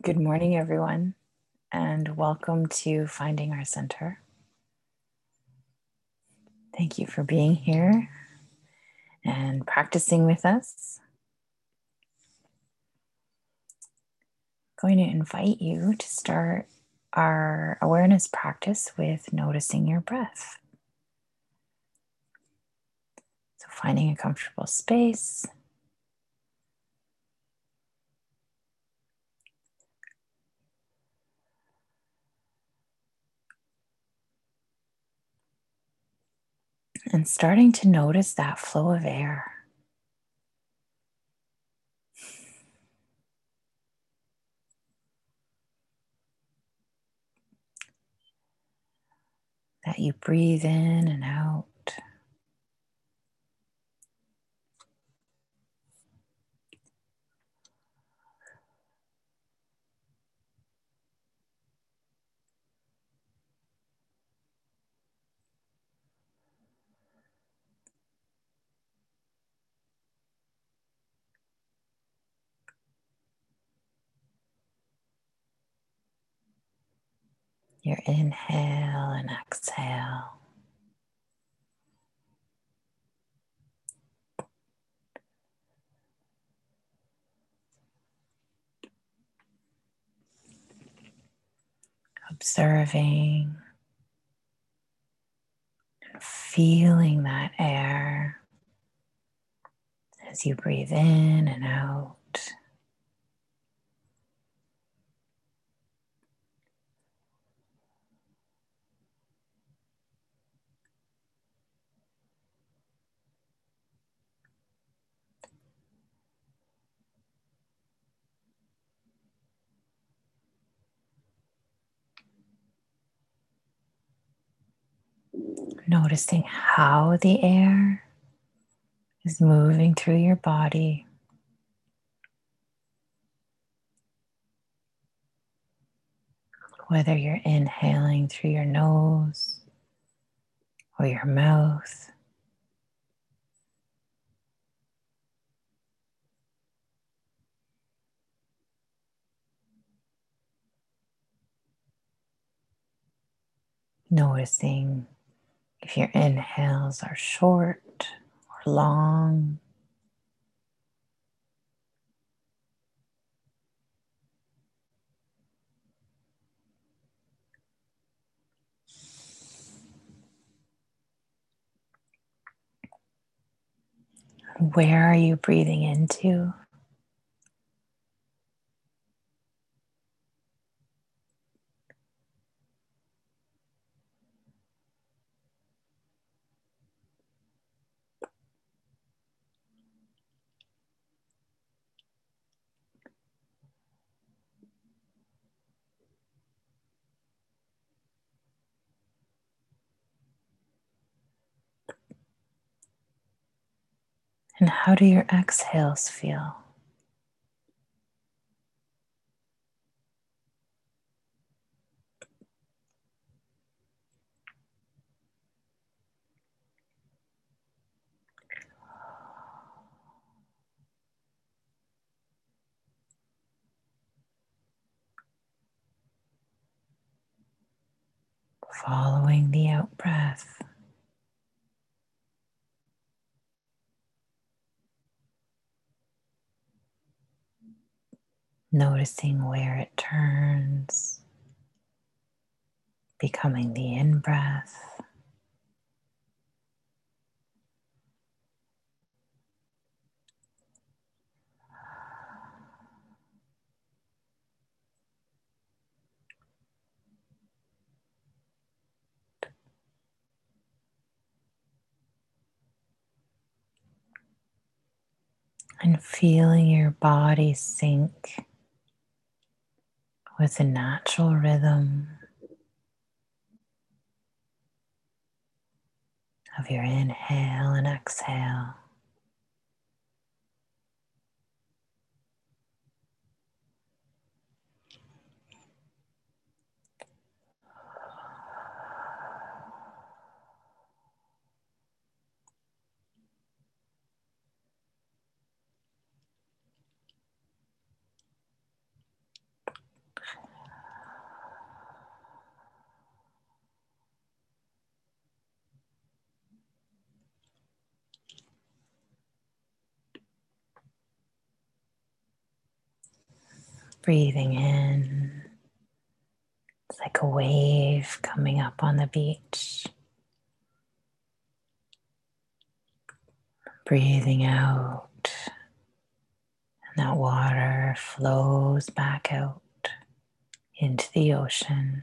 Good morning, everyone, and welcome to Finding Our Center. Thank you for being here and practicing with us. I'm going to invite you to start our awareness practice with noticing your breath. So, finding a comfortable space. And starting to notice that flow of air. That you breathe in and out. Your inhale and exhale. Observing and feeling that air as you breathe in and out. Noticing how the air is moving through your body. Whether you're inhaling through your nose or your mouth. Noticing if your inhales are short or long. Where are you breathing into? And how do your exhales feel? Following the out breath. Noticing where it turns, becoming the in breath. And feeling your body sink with a natural rhythm of your inhale and exhale. Breathing in. It's like a wave coming up on the beach. Breathing out, and that water flows back out into the ocean.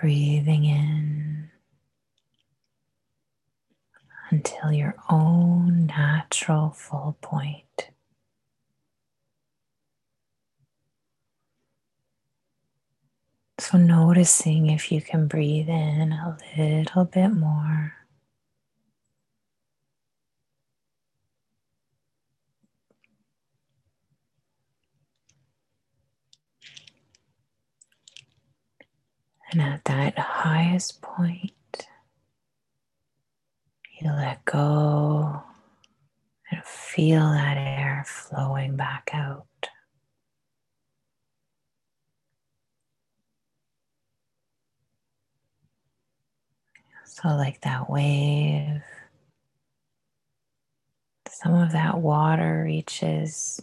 Breathing in until your own natural full point. So, noticing if you can breathe in a little bit more. And at that highest point, you let go and feel that air flowing back out. So, like that wave, some of that water reaches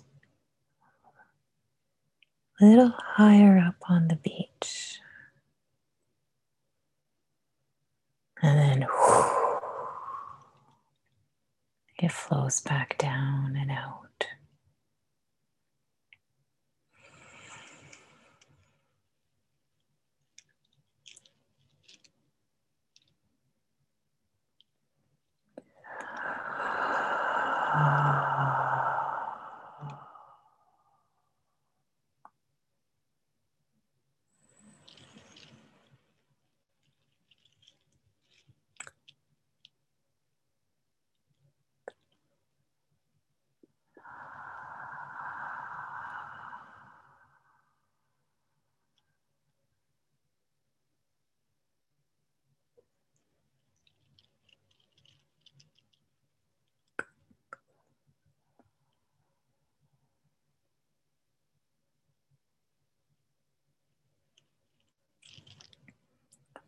a little higher up on the beach. And then it flows back down and out.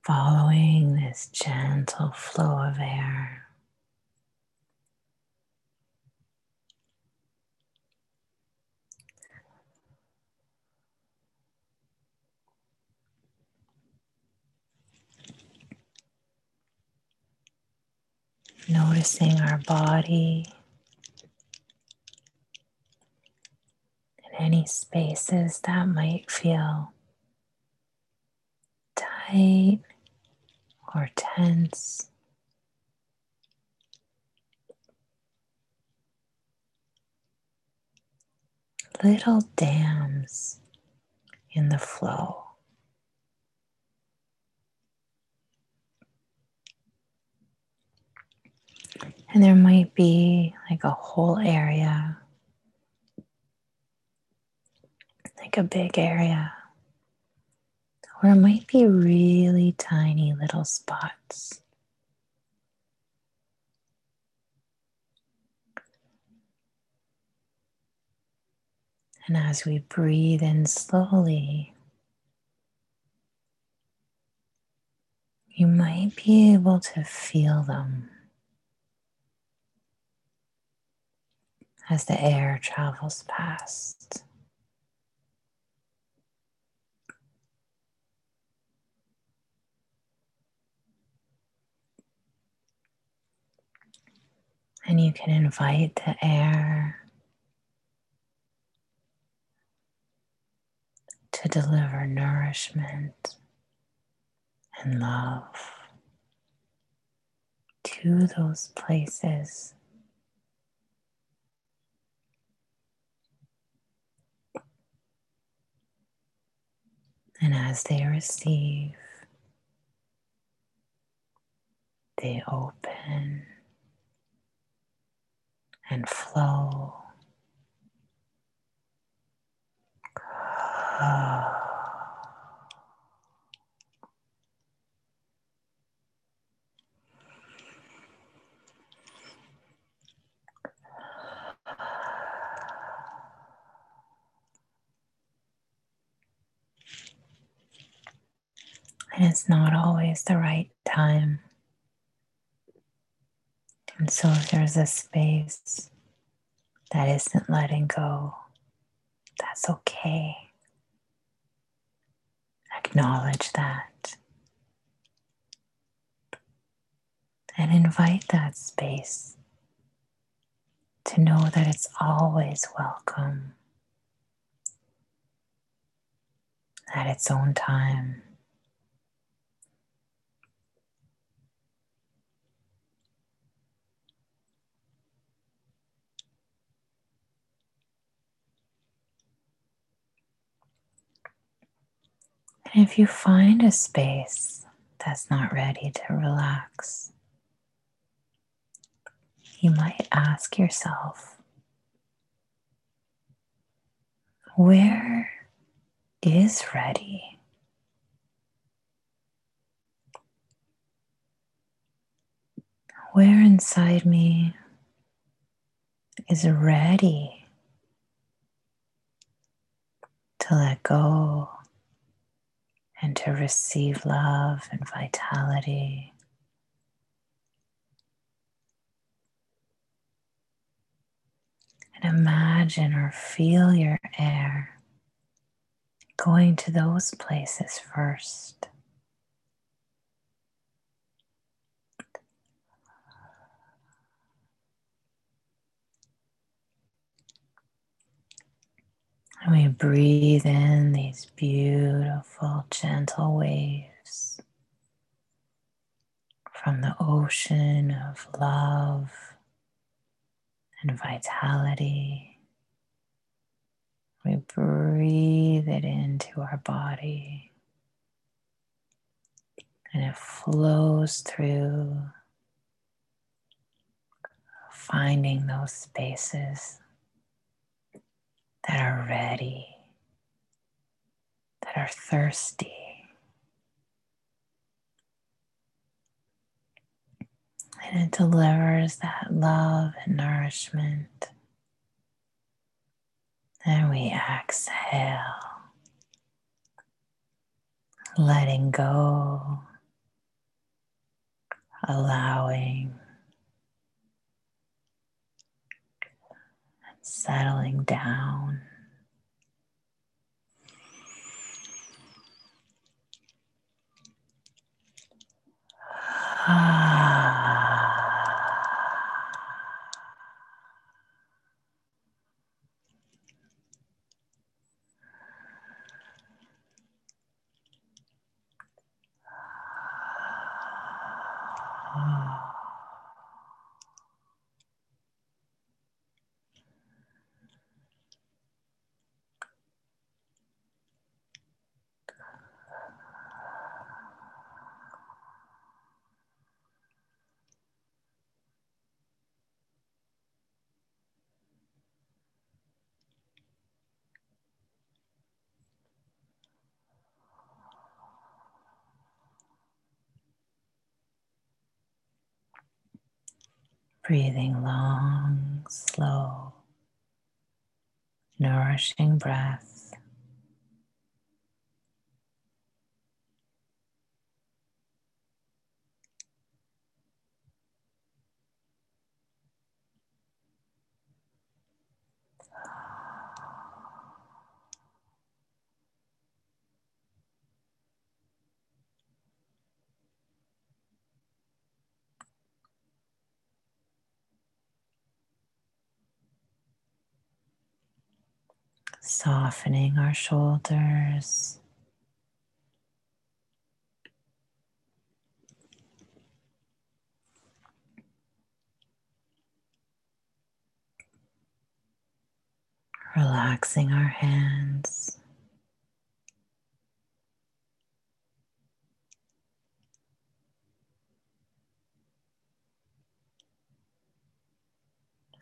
Following this gentle flow of air. Noticing our body and any spaces that might feel tight or tense. Little dams in the flow. And there might be like a whole area, like a big area, or it might be really tiny little spots. And as we breathe in slowly, you might be able to feel them. as the air travels past. And you can invite the air to deliver nourishment and love to those places. And as they receive, they open and flow. And it's not always the right time. And so, if there's a space that isn't letting go, that's okay. Acknowledge that. And invite that space to know that it's always welcome at its own time. If you find a space that's not ready to relax, you might ask yourself, where is ready? Where inside me is ready to let go and to receive love and vitality. And imagine or feel your air going to those places first. And we breathe in these beautiful, gentle waves from the ocean of love and vitality. We breathe it into our body and it flows through, finding those spaces that are ready, that are thirsty. And it delivers that love and nourishment. And we exhale, letting go, allowing, settling down. Breathing long, slow, nourishing breath. Softening our shoulders. Relaxing our hands.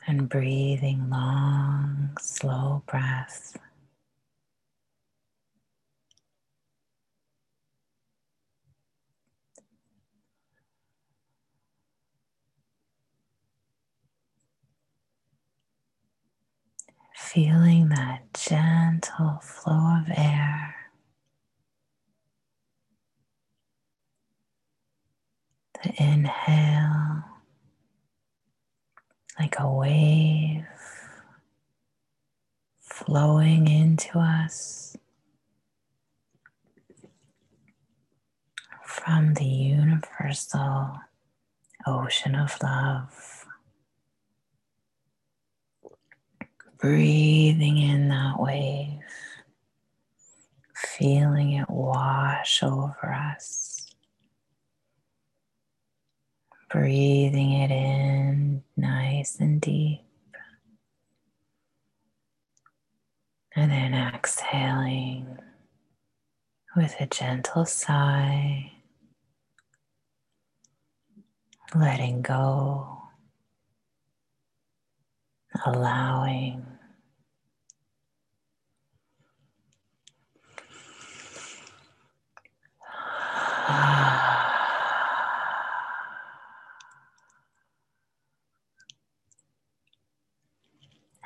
And breathing long, slow breaths. Feeling that gentle flow of air The inhale, like a wave flowing into us from the universal ocean of love. Breathing in that wave, feeling it wash over us. Breathing it in nice and deep. And then exhaling with a gentle sigh, letting go, allowing.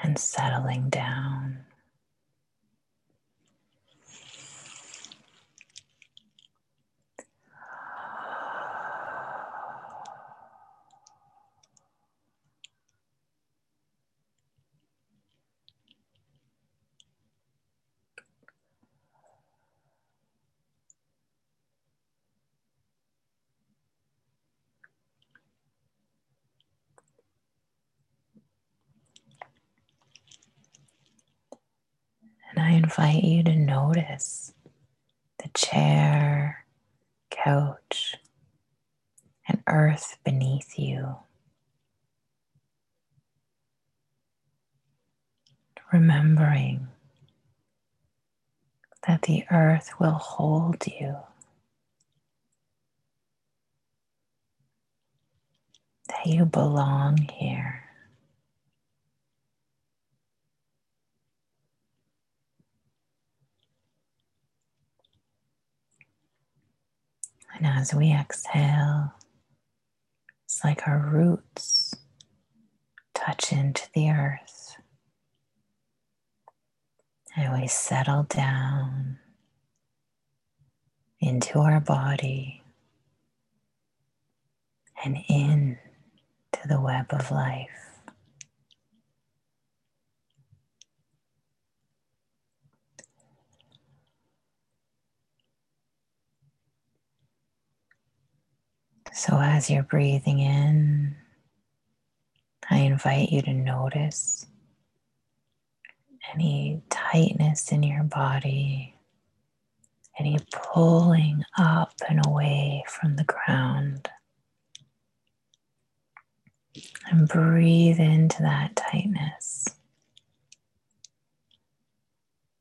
And settling down. And I invite you to notice the chair, couch, and earth beneath you. Remembering that the earth will hold you, that you belong here. And as we exhale, it's like our roots touch into the earth. And we settle down into our body and in to the web of life. So, as you're breathing in, I invite you to notice any tightness in your body, any pulling up and away from the ground. And breathe into that tightness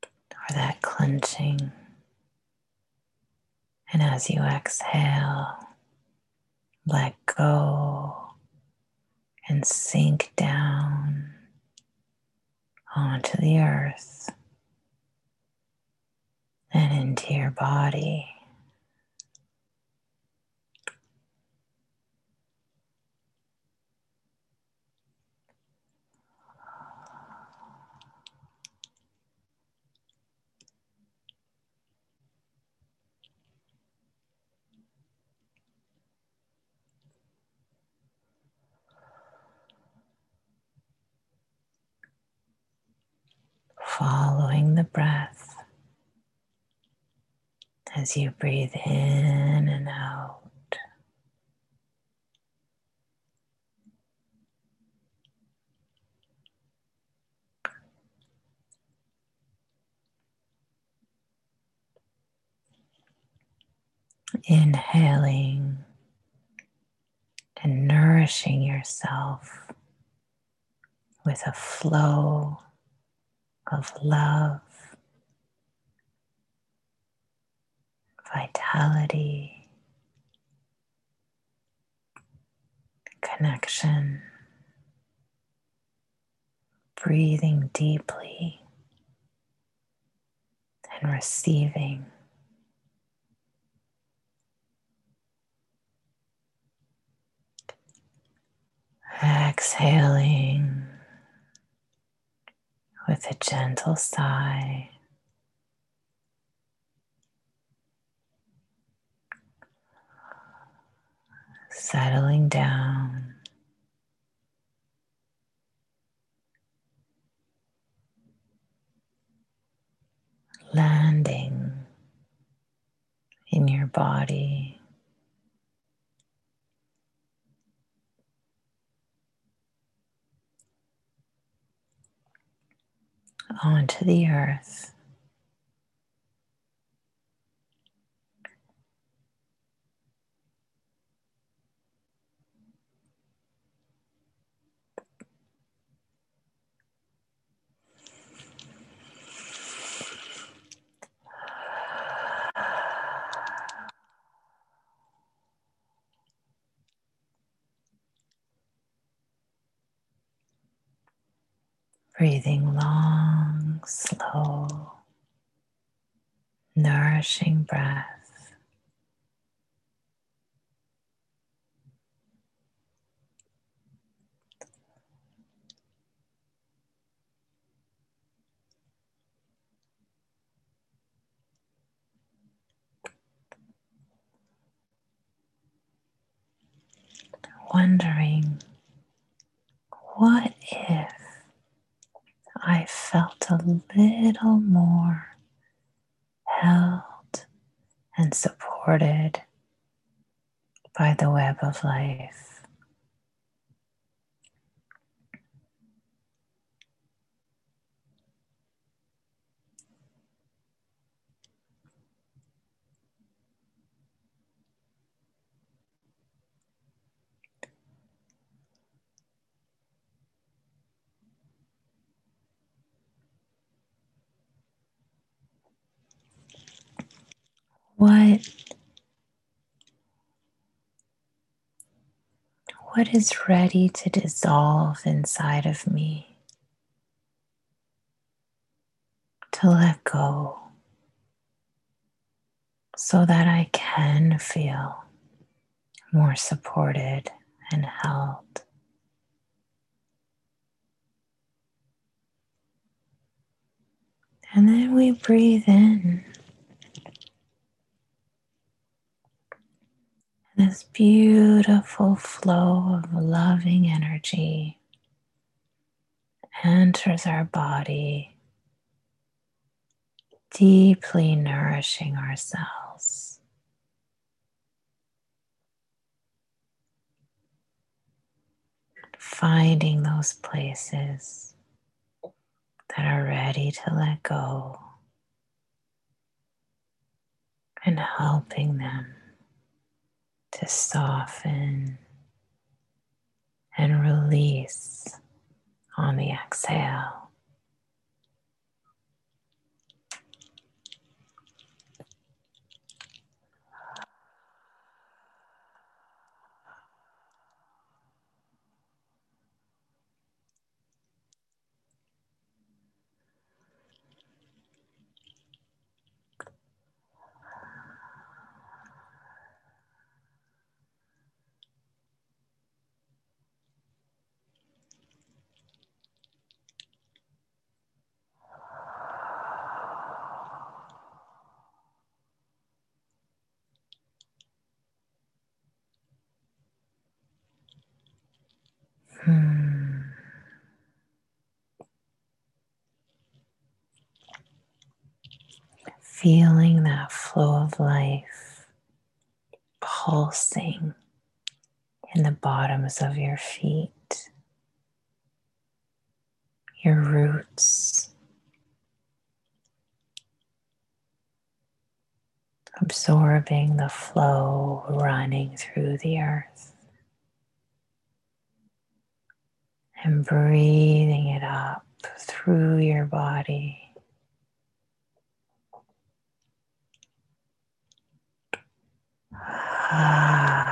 or that clenching. And as you exhale, let go and sink down onto the earth and into your body. following the breath as you breathe in and out. Inhaling and nourishing yourself with a flow of love, vitality, connection, breathing deeply and receiving. Exhaling with a gentle sigh. Settling down. Landing in your body. Onto the earth. Breathing long, slow, nourishing breath. Wondering what if I felt a little more held and supported by the web of life. What what is ready to dissolve inside of me? To let go. So that I can feel more supported and held. And then we breathe in this beautiful flow of loving energy enters our body, deeply nourishing ourselves. Finding those places that are ready to let go and helping them to soften and release on the exhale. Hmm. Feeling that flow of life pulsing in the bottoms of your feet, your roots, absorbing the flow running through the earth. and breathing it up through your body. Ah.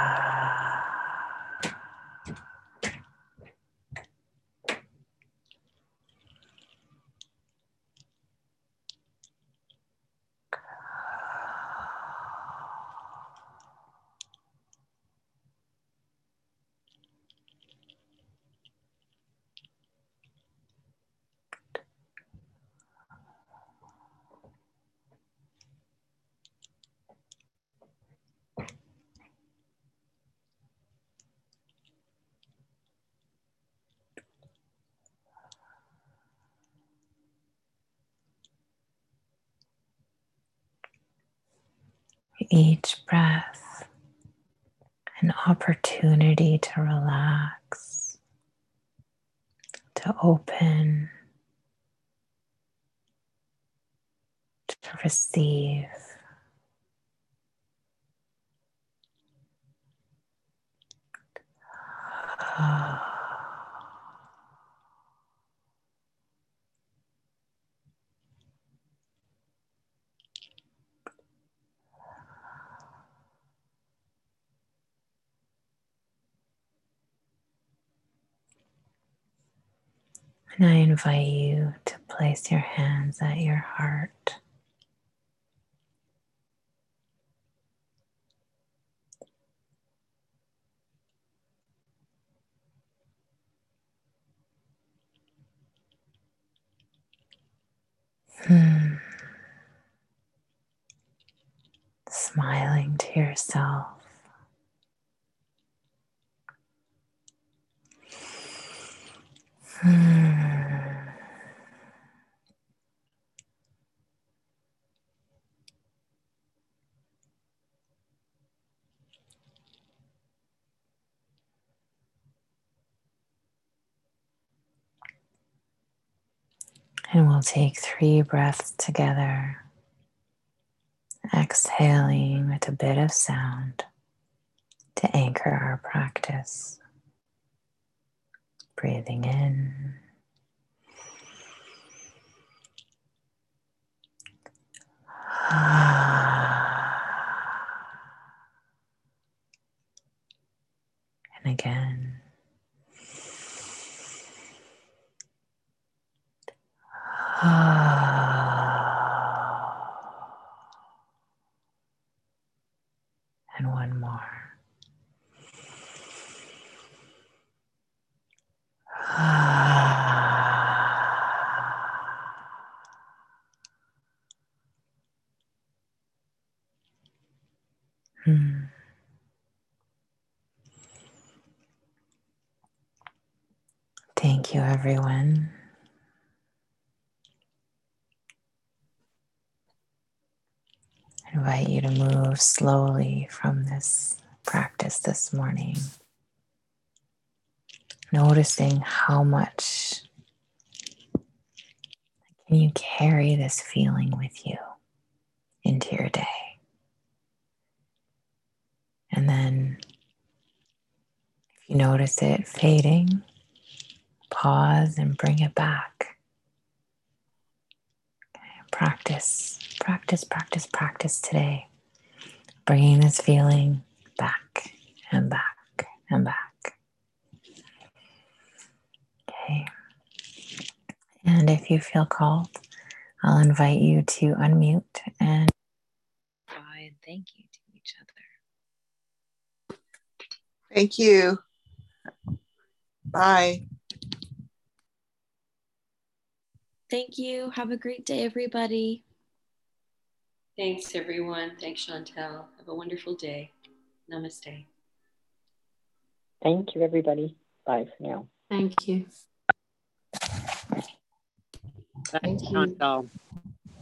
each breath an opportunity to relax, to open, to receive. And I invite you to place your hands at your heart. Hmm. Smiling to yourself. And we'll take three breaths together, exhaling with a bit of sound to anchor our practice. Breathing in. And again. And one more. Hmm. Thank you, everyone. Invite you to move slowly from this practice this morning, noticing how much can you carry this feeling with you into your day. And then, if you notice it fading, pause and bring it back. Okay, practice, practice, practice, practice today. Bringing this feeling back and back and back. Okay. And if you feel called, I'll invite you to unmute and bye and thank you to each other. Thank you. Bye. Thank you. Have a great day, everybody. Thanks, everyone. Thanks, Chantel. Have a wonderful day. Namaste. Thank you, everybody. Bye for now. Thank you. Thanks, Thank you. Chantal.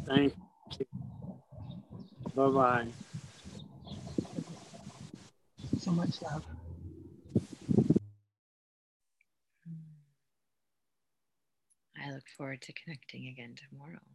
Thank you. Bye bye. So much love. I look forward to connecting again tomorrow.